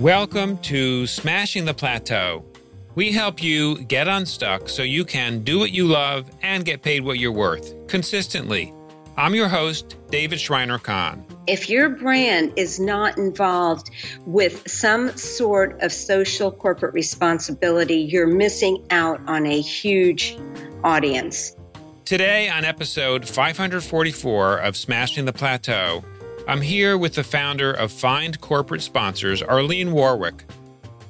Welcome to Smashing the Plateau. We help you get unstuck so you can do what you love and get paid what you're worth consistently. I'm your host, David Shriner-Cahn. If your brand is not involved with some sort of social corporate responsibility, you're missing out on a huge audience. Today, on episode 544 of Smashing the Plateau, I'm here with the founder of Find Corporate Sponsors, Arlene Warwick.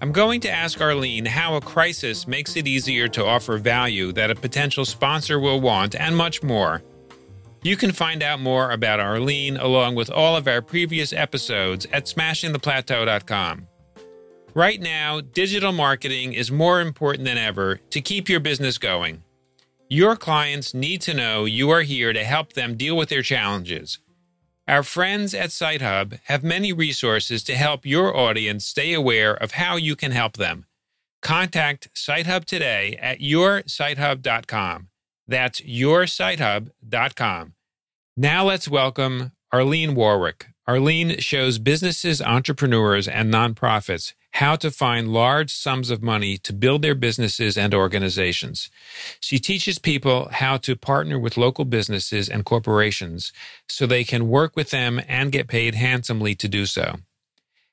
I'm going to ask Arlene how a crisis makes it easier to offer value that a potential sponsor will want, and much more. You can find out more about Arlene along with all of our previous episodes at smashingtheplateau.com. Right now, digital marketing is more important than ever to keep your business going. Your clients need to know you are here to help them deal with their challenges. Our friends at SiteHub have many resources to help your audience stay aware of how you can help them. Contact SiteHub today at yoursitehub.com. That's yoursitehub.com. Now let's welcome Arlene Warwick. Arlene shows businesses, entrepreneurs, and nonprofits how to find large sums of money to build their businesses and organizations. She teaches people how to partner with local businesses and corporations so they can work with them and get paid handsomely to do so.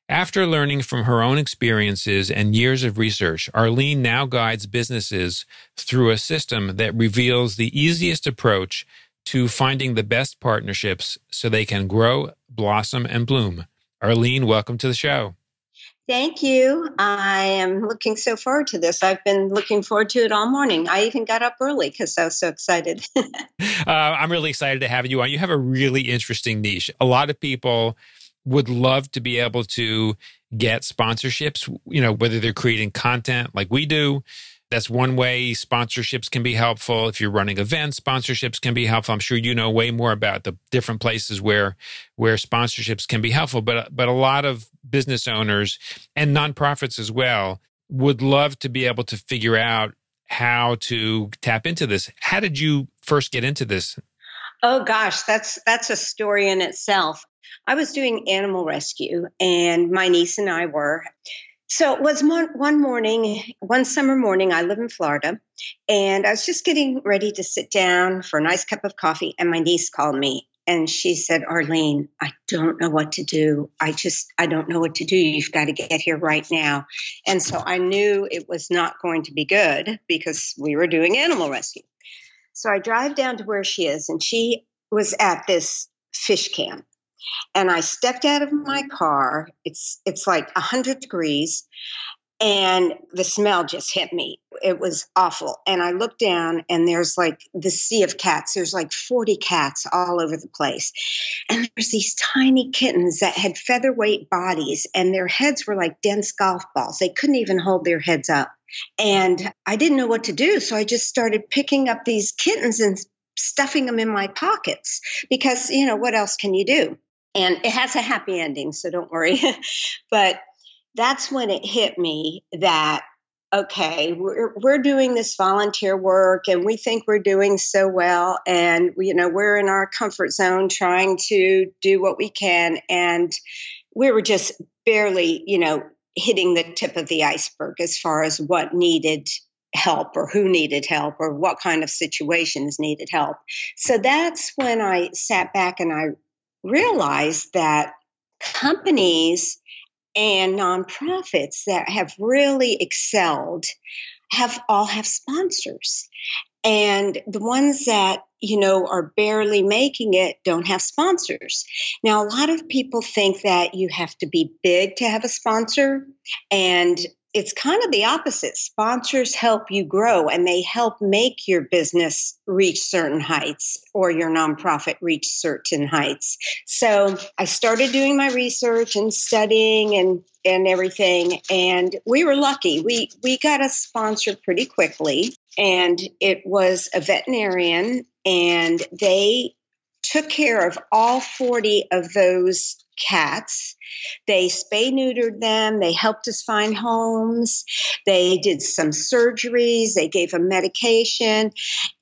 After learning from her own experiences and years of research, Arlene now guides businesses through a system that reveals the easiest approach to finding the best partnerships so they can grow, blossom, and bloom. Arlene, welcome to the show. Thank you. I am looking so forward to this. I've been looking forward to it all morning. I even got up early because I was so excited. uh, I'm really excited to have you on. You have a really interesting niche. A lot of people would love to be able to get sponsorships, you know, whether they're creating content like we do. That's one way sponsorships can be helpful. If you're running events, sponsorships can be helpful. I'm sure you know way more about the different places where where sponsorships can be helpful, but but a lot of business owners and nonprofits as well would love to be able to figure out how to tap into this. How did you first get into this? Oh gosh, that's that's a story in itself. I was doing animal rescue and my niece and I were. So it was one morning, one summer morning, I live in Florida, and I was just getting ready to sit down for a nice cup of coffee, and my niece called me and she said, Arlene, I don't know what to do. I just, I don't know what to do. You've got to get here right now. And so I knew it was not going to be good because we were doing animal rescue. So I drive down to where she is, and she was at this fish camp. And I stepped out of my car. It's it's like 100 degrees and the smell just hit me. It was awful. And I looked down, and there's like the sea of cats. There's like 40 cats all over the place. And there's these tiny kittens that had featherweight bodies, and their heads were like dense golf balls. They couldn't even hold their heads up. And I didn't know what to do. So I just started picking up these kittens and stuffing them in my pockets because, you know, what else can you do? And it has a happy ending, so don't worry. but that's when it hit me that okay we're, we're doing this volunteer work and we think we're doing so well and you know we're in our comfort zone trying to do what we can and we were just barely you know hitting the tip of the iceberg as far as what needed help or who needed help or what kind of situations needed help so that's when i sat back and i realized that companies and nonprofits that have really excelled have all have sponsors. And the ones that you know are barely making it don't have sponsors. Now a lot of people think that you have to be big to have a sponsor and it's kind of the opposite. Sponsors help you grow and they help make your business reach certain heights or your nonprofit reach certain heights. So I started doing my research and studying and and everything and we were lucky. We we got a sponsor pretty quickly and it was a veterinarian and they took care of all 40 of those cats. They spay neutered them. They helped us find homes. They did some surgeries. They gave them medication.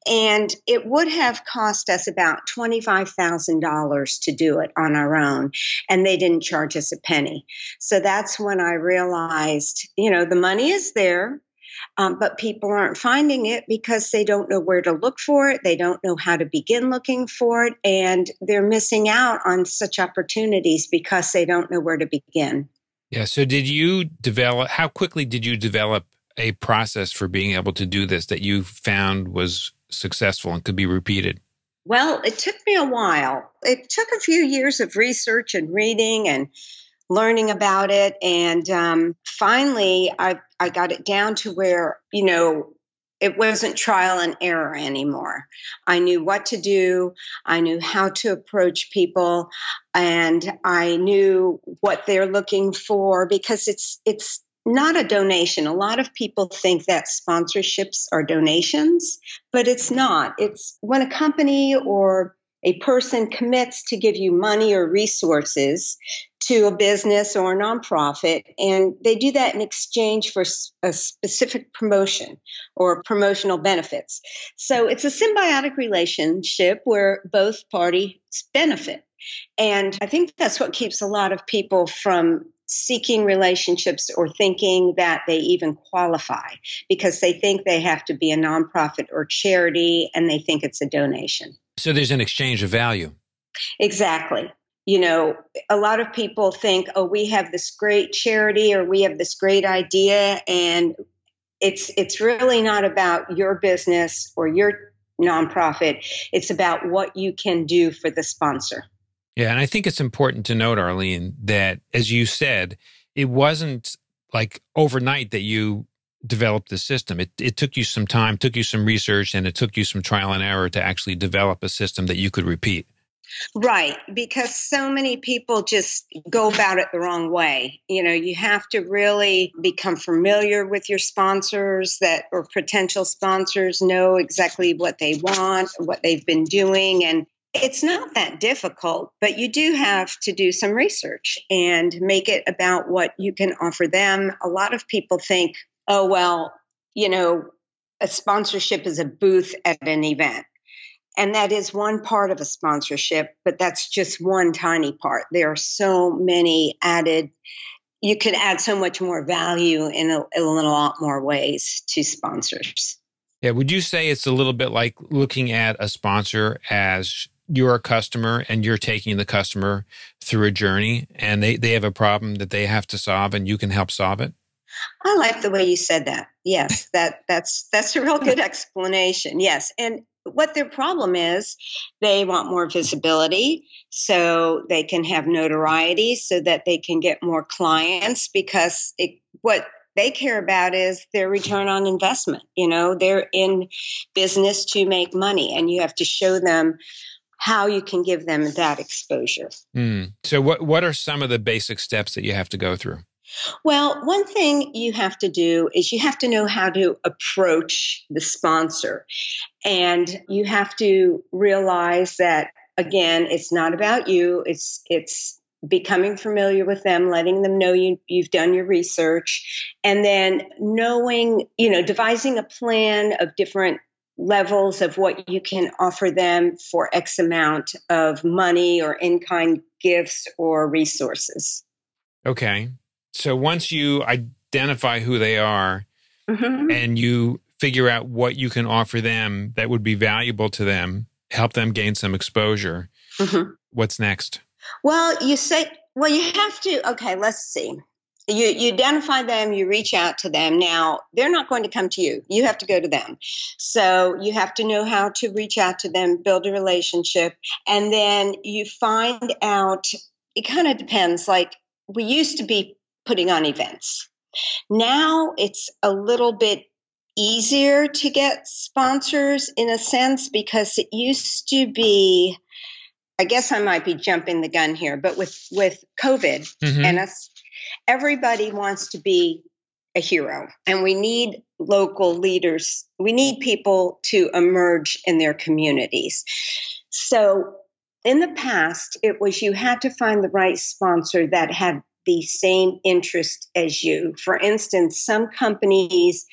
And it would have cost us about $25,000 to do it on our own. And they didn't charge us a penny. So that's when I realized, you know, the money is there. Um, but people aren't finding it because they don't know where to look for it. They don't know how to begin looking for it. And they're missing out on such opportunities because they don't know where to begin. Yeah. So, did you develop, how quickly did you develop a process for being able to do this that you found was successful and could be repeated? Well, it took me a while. It took a few years of research and reading and learning about it. And um, finally, I, I got it down to where, you know, it wasn't trial and error anymore. I knew what to do, I knew how to approach people, and I knew what they're looking for because it's it's not a donation. A lot of people think that sponsorships are donations, but it's not. It's when a company or a person commits to give you money or resources to a business or a nonprofit, and they do that in exchange for a specific promotion or promotional benefits. So it's a symbiotic relationship where both parties benefit. And I think that's what keeps a lot of people from seeking relationships or thinking that they even qualify because they think they have to be a nonprofit or charity and they think it's a donation. So there's an exchange of value. Exactly. You know, a lot of people think, oh, we have this great charity or we have this great idea and it's it's really not about your business or your nonprofit. It's about what you can do for the sponsor. Yeah, and I think it's important to note, Arlene, that as you said, it wasn't like overnight that you developed the system. It, it took you some time, took you some research, and it took you some trial and error to actually develop a system that you could repeat. Right, because so many people just go about it the wrong way. You know, you have to really become familiar with your sponsors that or potential sponsors know exactly what they want, what they've been doing and it's not that difficult, but you do have to do some research and make it about what you can offer them. A lot of people think, oh, well, you know, a sponsorship is a booth at an event. And that is one part of a sponsorship, but that's just one tiny part. There are so many added, you can add so much more value in a, in a lot more ways to sponsors. Yeah. Would you say it's a little bit like looking at a sponsor as you're a customer and you're taking the customer through a journey and they, they have a problem that they have to solve and you can help solve it? I like the way you said that. Yes, that that's that's a real good explanation. Yes. And what their problem is, they want more visibility so they can have notoriety so that they can get more clients because it, what they care about is their return on investment. You know, they're in business to make money and you have to show them how you can give them that exposure. Mm. So, what, what are some of the basic steps that you have to go through? Well, one thing you have to do is you have to know how to approach the sponsor. And you have to realize that again, it's not about you. It's it's becoming familiar with them, letting them know you, you've done your research, and then knowing, you know, devising a plan of different levels of what you can offer them for X amount of money or in kind gifts or resources. Okay. So once you identify who they are mm-hmm. and you figure out what you can offer them that would be valuable to them, help them gain some exposure, mm-hmm. what's next? Well, you say, well, you have to, okay, let's see you, you identify them, you reach out to them. Now, they're not going to come to you. You have to go to them. So you have to know how to reach out to them, build a relationship, and then you find out it kind of depends. Like we used to be putting on events. Now it's a little bit easier to get sponsors in a sense because it used to be I guess I might be jumping the gun here, but with with COVID mm-hmm. and us everybody wants to be a hero and we need local leaders we need people to emerge in their communities so in the past, it was you had to find the right sponsor that had the same interest as you. For instance, some companies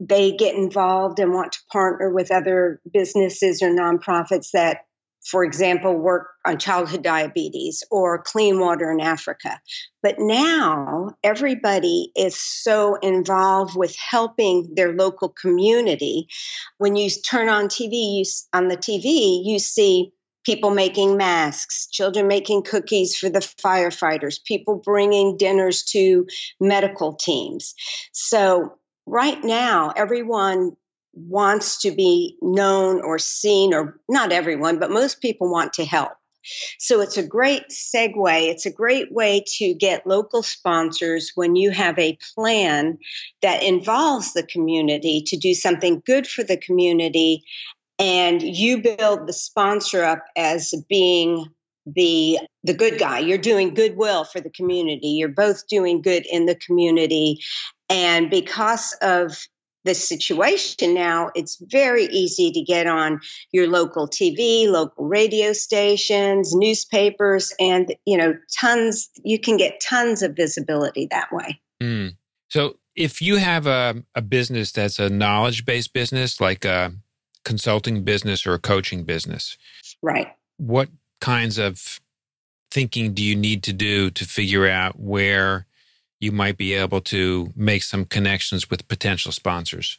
they get involved and want to partner with other businesses or nonprofits that for example, work on childhood diabetes or clean water in Africa. But now everybody is so involved with helping their local community. When you turn on TV, you, on the TV, you see people making masks, children making cookies for the firefighters, people bringing dinners to medical teams. So, right now, everyone wants to be known or seen, or not everyone, but most people want to help. So it's a great segue. It's a great way to get local sponsors when you have a plan that involves the community to do something good for the community and you build the sponsor up as being the the good guy. You're doing goodwill for the community. You're both doing good in the community. And because of the situation now it's very easy to get on your local tv local radio stations newspapers and you know tons you can get tons of visibility that way. Mm. so if you have a, a business that's a knowledge based business like a consulting business or a coaching business. Right. What kinds of thinking do you need to do to figure out where you might be able to make some connections with potential sponsors?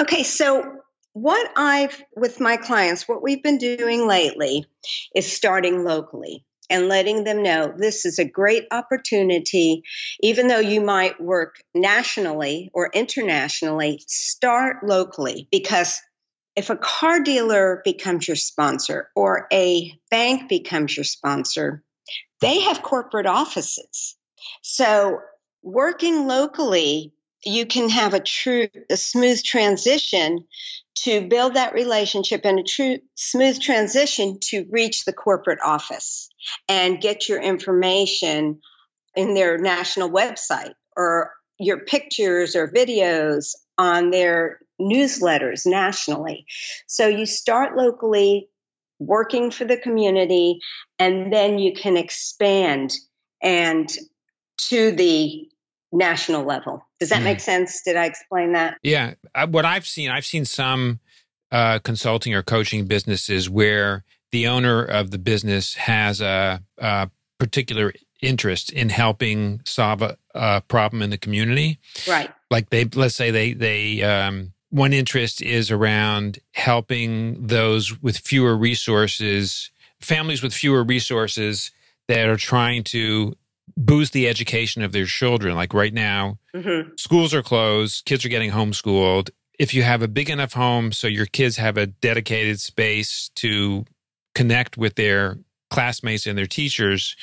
Okay, so what I've, with my clients, what we've been doing lately is starting locally and letting them know this is a great opportunity. Even though you might work nationally or internationally, start locally because if a car dealer becomes your sponsor or a bank becomes your sponsor, they have corporate offices. So working locally, you can have a true, a smooth transition to build that relationship and a true smooth transition to reach the corporate office and get your information in their national website or your pictures or videos on their newsletters nationally. So you start locally, working for the community, and then you can expand and to the national level. Does that mm. make sense? Did I explain that? Yeah. What I've seen, I've seen some uh, consulting or coaching businesses where the owner of the business has a, a particular interest in helping solve a, a, problem in the community. Right. Like they, let's say they they um, one interest is around helping those with fewer resources, families with fewer resources that are trying to boost the education of their children. Like right now, mm-hmm. schools are closed, kids are getting homeschooled. If you have a big enough home so your kids have a dedicated space to connect with their classmates and their teachers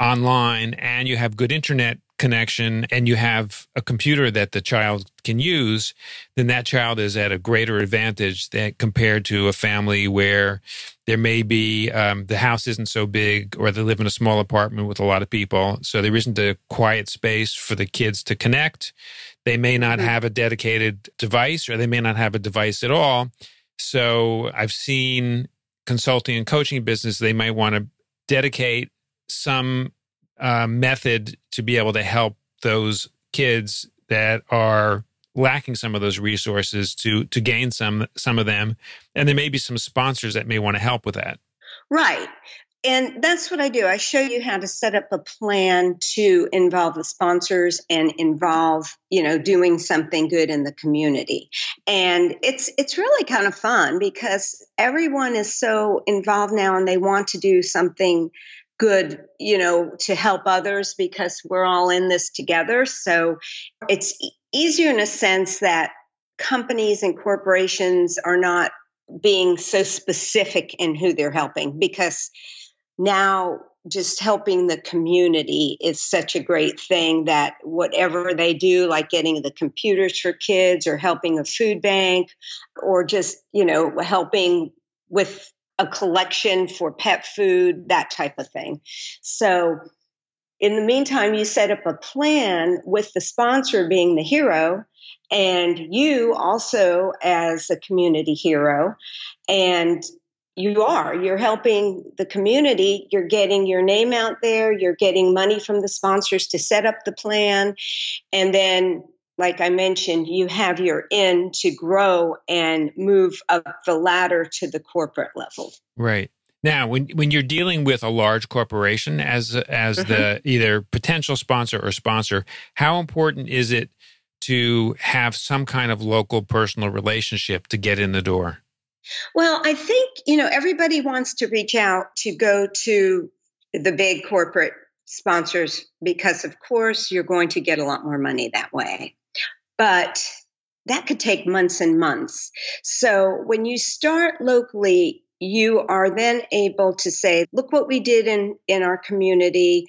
online and you have good internet connection and you have a computer that the child can use, then that child is at a greater advantage that compared to a family where there may be um, the house isn't so big or they live in a small apartment with a lot of people. So there isn't a quiet space for the kids to connect. They may not mm-hmm. have a dedicated device or they may not have a device at all. So I've seen consulting and coaching business, they might want to dedicate some uh, method to be able to help those kids that are lacking some of those resources to to gain some some of them. And there may be some sponsors that may want to help with that. Right. And that's what i do. I show you how to set up a plan to involve the sponsors and involve you know doing something good in the community. And it's it's really kind of fun because everyone is so involved now and they want to do something good, you know, to help others because we're all in this together. So it's easier in a sense that companies and corporations are not being so specific in who they're helping because now just helping the community is such a great thing that whatever they do like getting the computers for kids or helping a food bank or just you know helping with a collection for pet food, that type of thing. So, in the meantime, you set up a plan with the sponsor being the hero and you also as a community hero. And you are. You're helping the community. You're getting your name out there. You're getting money from the sponsors to set up the plan. And then, like I mentioned, you have your in to grow and move up the ladder to the corporate level. Right. Now, when when you're dealing with a large corporation as as mm-hmm. the either potential sponsor or sponsor, how important is it to have some kind of local personal relationship to get in the door? Well, I think, you know, everybody wants to reach out to go to the big corporate sponsors because, of course, you're going to get a lot more money that way. But that could take months and months. So when you start locally, you are then able to say, look what we did in, in our community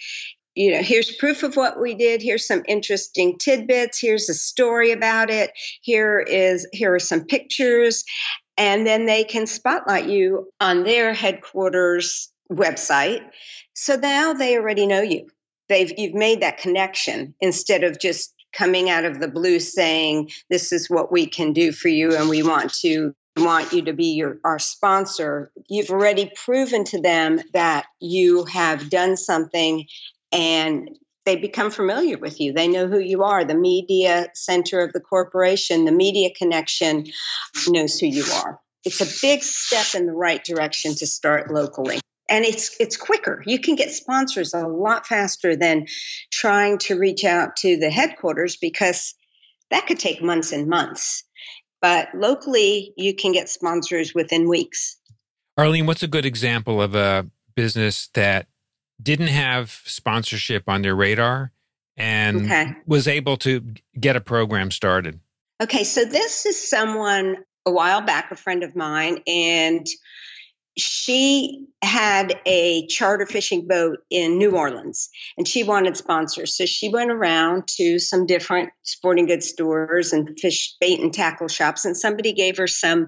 you know here's proof of what we did here's some interesting tidbits here's a story about it here is here are some pictures and then they can spotlight you on their headquarters website. So now they already know you. They've you've made that connection instead of just coming out of the blue saying this is what we can do for you and we want to want you to be your our sponsor you've already proven to them that you have done something and they become familiar with you. They know who you are. The media center of the corporation, the media connection knows who you are. It's a big step in the right direction to start locally. And it's it's quicker. You can get sponsors a lot faster than trying to reach out to the headquarters because that could take months and months. But locally, you can get sponsors within weeks. Arlene, what's a good example of a business that didn't have sponsorship on their radar and okay. was able to get a program started. Okay, so this is someone a while back, a friend of mine, and she had a charter fishing boat in New Orleans and she wanted sponsors. So she went around to some different sporting goods stores and fish bait and tackle shops, and somebody gave her some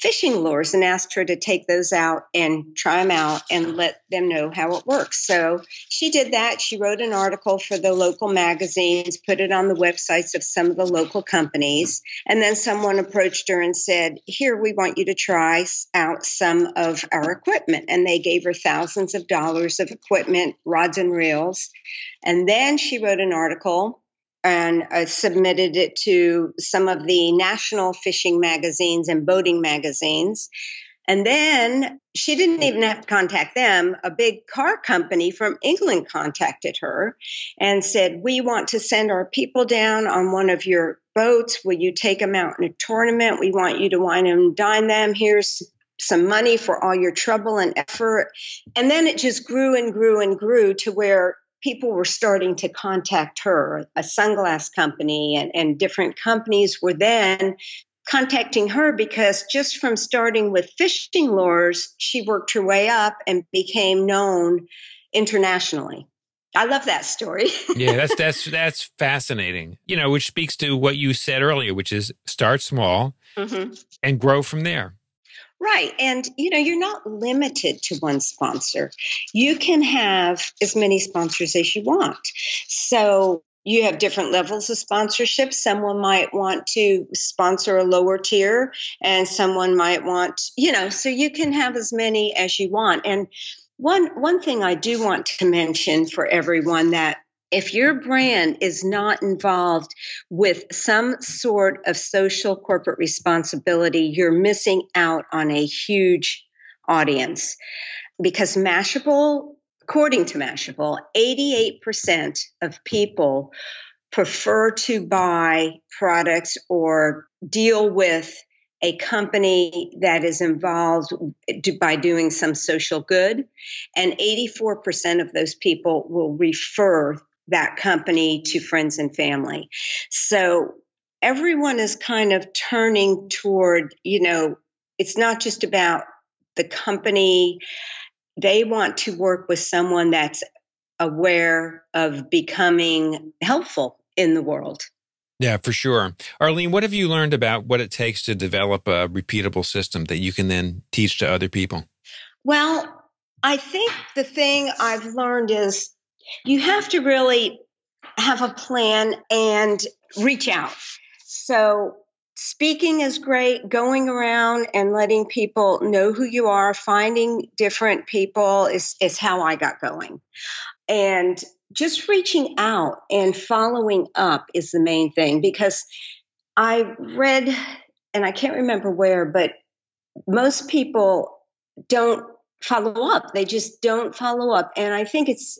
fishing lures and asked her to take those out and try them out and let them know how it works. So she did that. She wrote an article for the local magazines, put it on the websites of some of the local companies. And then someone approached her and said, Here, we want you to try out some of our equipment. And they gave her thousands of dollars of equipment, rods and reels. And then she wrote an article and I submitted it to some of the national fishing magazines and boating magazines. And then she didn't even have to contact them. A big car company from England contacted her and said, We want to send our people down on one of your boats. Will you take them out in a tournament? We want you to wine and dine them. Here's some money for all your trouble and effort. And then it just grew and grew and grew to where people were starting to contact her. A sunglass company and, and different companies were then contacting her because just from starting with fishing lures, she worked her way up and became known internationally. I love that story. yeah, that's that's that's fascinating. You know, which speaks to what you said earlier, which is start small mm-hmm. and grow from there. Right. And, you know, you're not limited to one sponsor. You can have as many sponsors as you want. So you have different levels of sponsorship. Someone might want to sponsor a lower tier, and someone might want, you know, so you can have as many as you want. And one one thing I do want to mention for everyone that if your brand is not involved with some sort of social corporate responsibility, you're missing out on a huge audience. Because Mashable, according to Mashable, 88% of people prefer to buy products or deal with a company that is involved by doing some social good. And 84% of those people will refer that company to friends and family. So everyone is kind of turning toward, you know, it's not just about the company. They want to work with someone that's aware of becoming helpful in the world. Yeah, for sure. Arlene, what have you learned about what it takes to develop a repeatable system that you can then teach to other people? Well, I think the thing I've learned is you have to really have a plan and reach out. So speaking is great. Going around and letting people know who you are, finding different people is, is how I got going. And just reaching out and following up is the main thing because I read, and I can't remember where, but most people don't follow up. They just don't follow up. And I think it's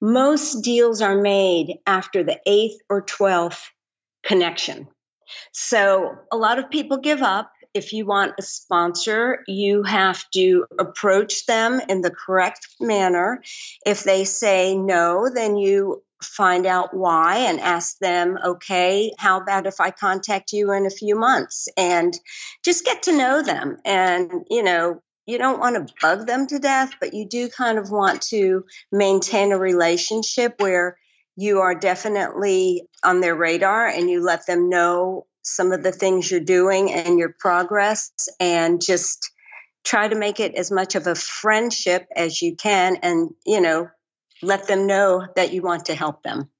most deals are made after the eighth or 12th connection. So a lot of people give up. If you want a sponsor, you have to approach them in the correct manner. If they say no, then you find out why and ask them, okay, how about if I contact you in a few months and just get to know them and, you know, you don't want to bug them to death, but you do kind of want to maintain a relationship where you are definitely on their radar and you let them know some of the things you're doing and your progress and just try to make it as much of a friendship as you can and you know let them know that you want to help them.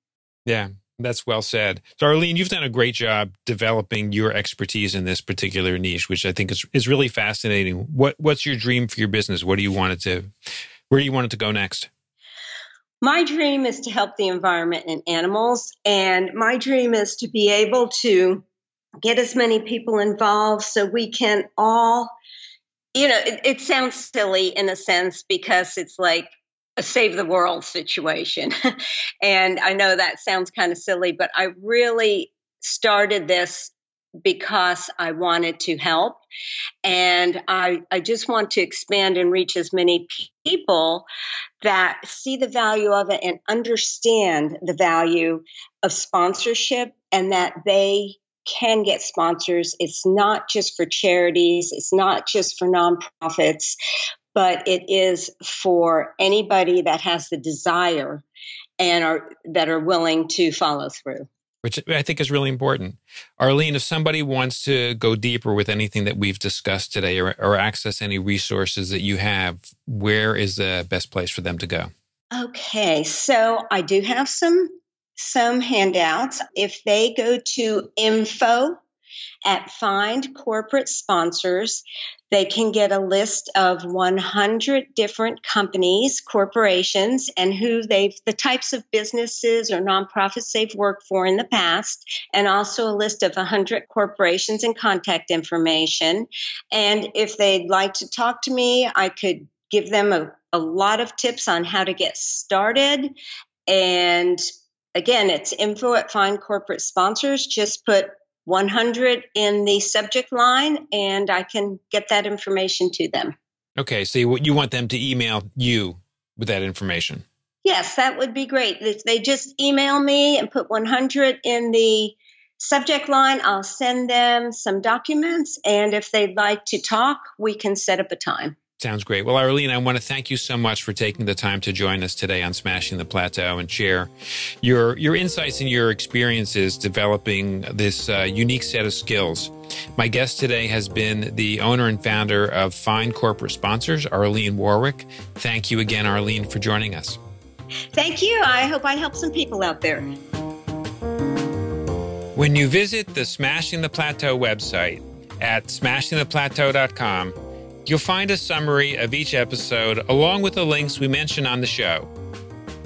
Yeah that's well said. So, Arlene, you've done a great job developing your expertise in this particular niche, which I think is, is really fascinating. What What's your dream for your business? What do you want it to, where do you want it to go next? My dream is to help the environment and animals. And my dream is to be able to get as many people involved so we can all, you know, it, it sounds silly in a sense because it's like, a save the world situation. and I know that sounds kind of silly, but I really started this because I wanted to help. And I, I just want to expand and reach as many people that see the value of it and understand the value of sponsorship and that they can get sponsors. It's not just for charities, it's not just for nonprofits, but it is for anybody that has the desire and are that are willing to follow through which I think is really important. Arlene, if somebody wants to go deeper with anything that we've discussed today or, or, access any resources that you have, where is the best place for them to go? Okay, so I do have some some handouts. If they go to info at Find Corporate Sponsors, they can get a list of 100 different companies, corporations, and who they've, the types of businesses or nonprofits they've worked for in the past, and also a list of 100 corporations and contact information. And if they'd like to talk to me, I could give them a, a lot of tips on how to get started. And again, it's info at Find Corporate Sponsors. Just put 100 in the subject line and I can get that information to them. Okay, so you, you want them to email you with that information? Yes, that would be great. If they just email me and put 100 in the subject line, I'll send them some documents. And if they'd like to talk, we can set up a time. Sounds great. Well, Arlene, I want to thank you so much for taking the time to join us today on Smashing the Plateau and share your your insights and your experiences developing this uh, unique set of skills. My guest today has been the owner and founder of Find Corporate Sponsors, Arlene Warwick. Thank you again, Arlene, for joining us. Thank you. I hope I help some people out there. When you visit the Smashing the Plateau website at smashingtheplateau.com, You'll find a summary of each episode along with the links we mention on the show.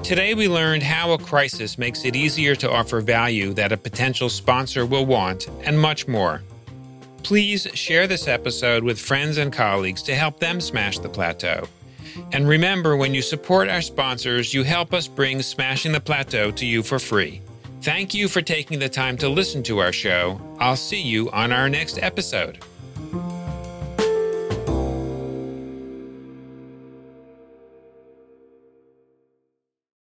Today, we learned how a crisis makes it easier to offer value that a potential sponsor will want, and much more. Please share this episode with friends and colleagues to help them smash the plateau. And remember, when you support our sponsors, you help us bring Smashing the Plateau to you for free. Thank you for taking the time to listen to our show. I'll see you on our next episode.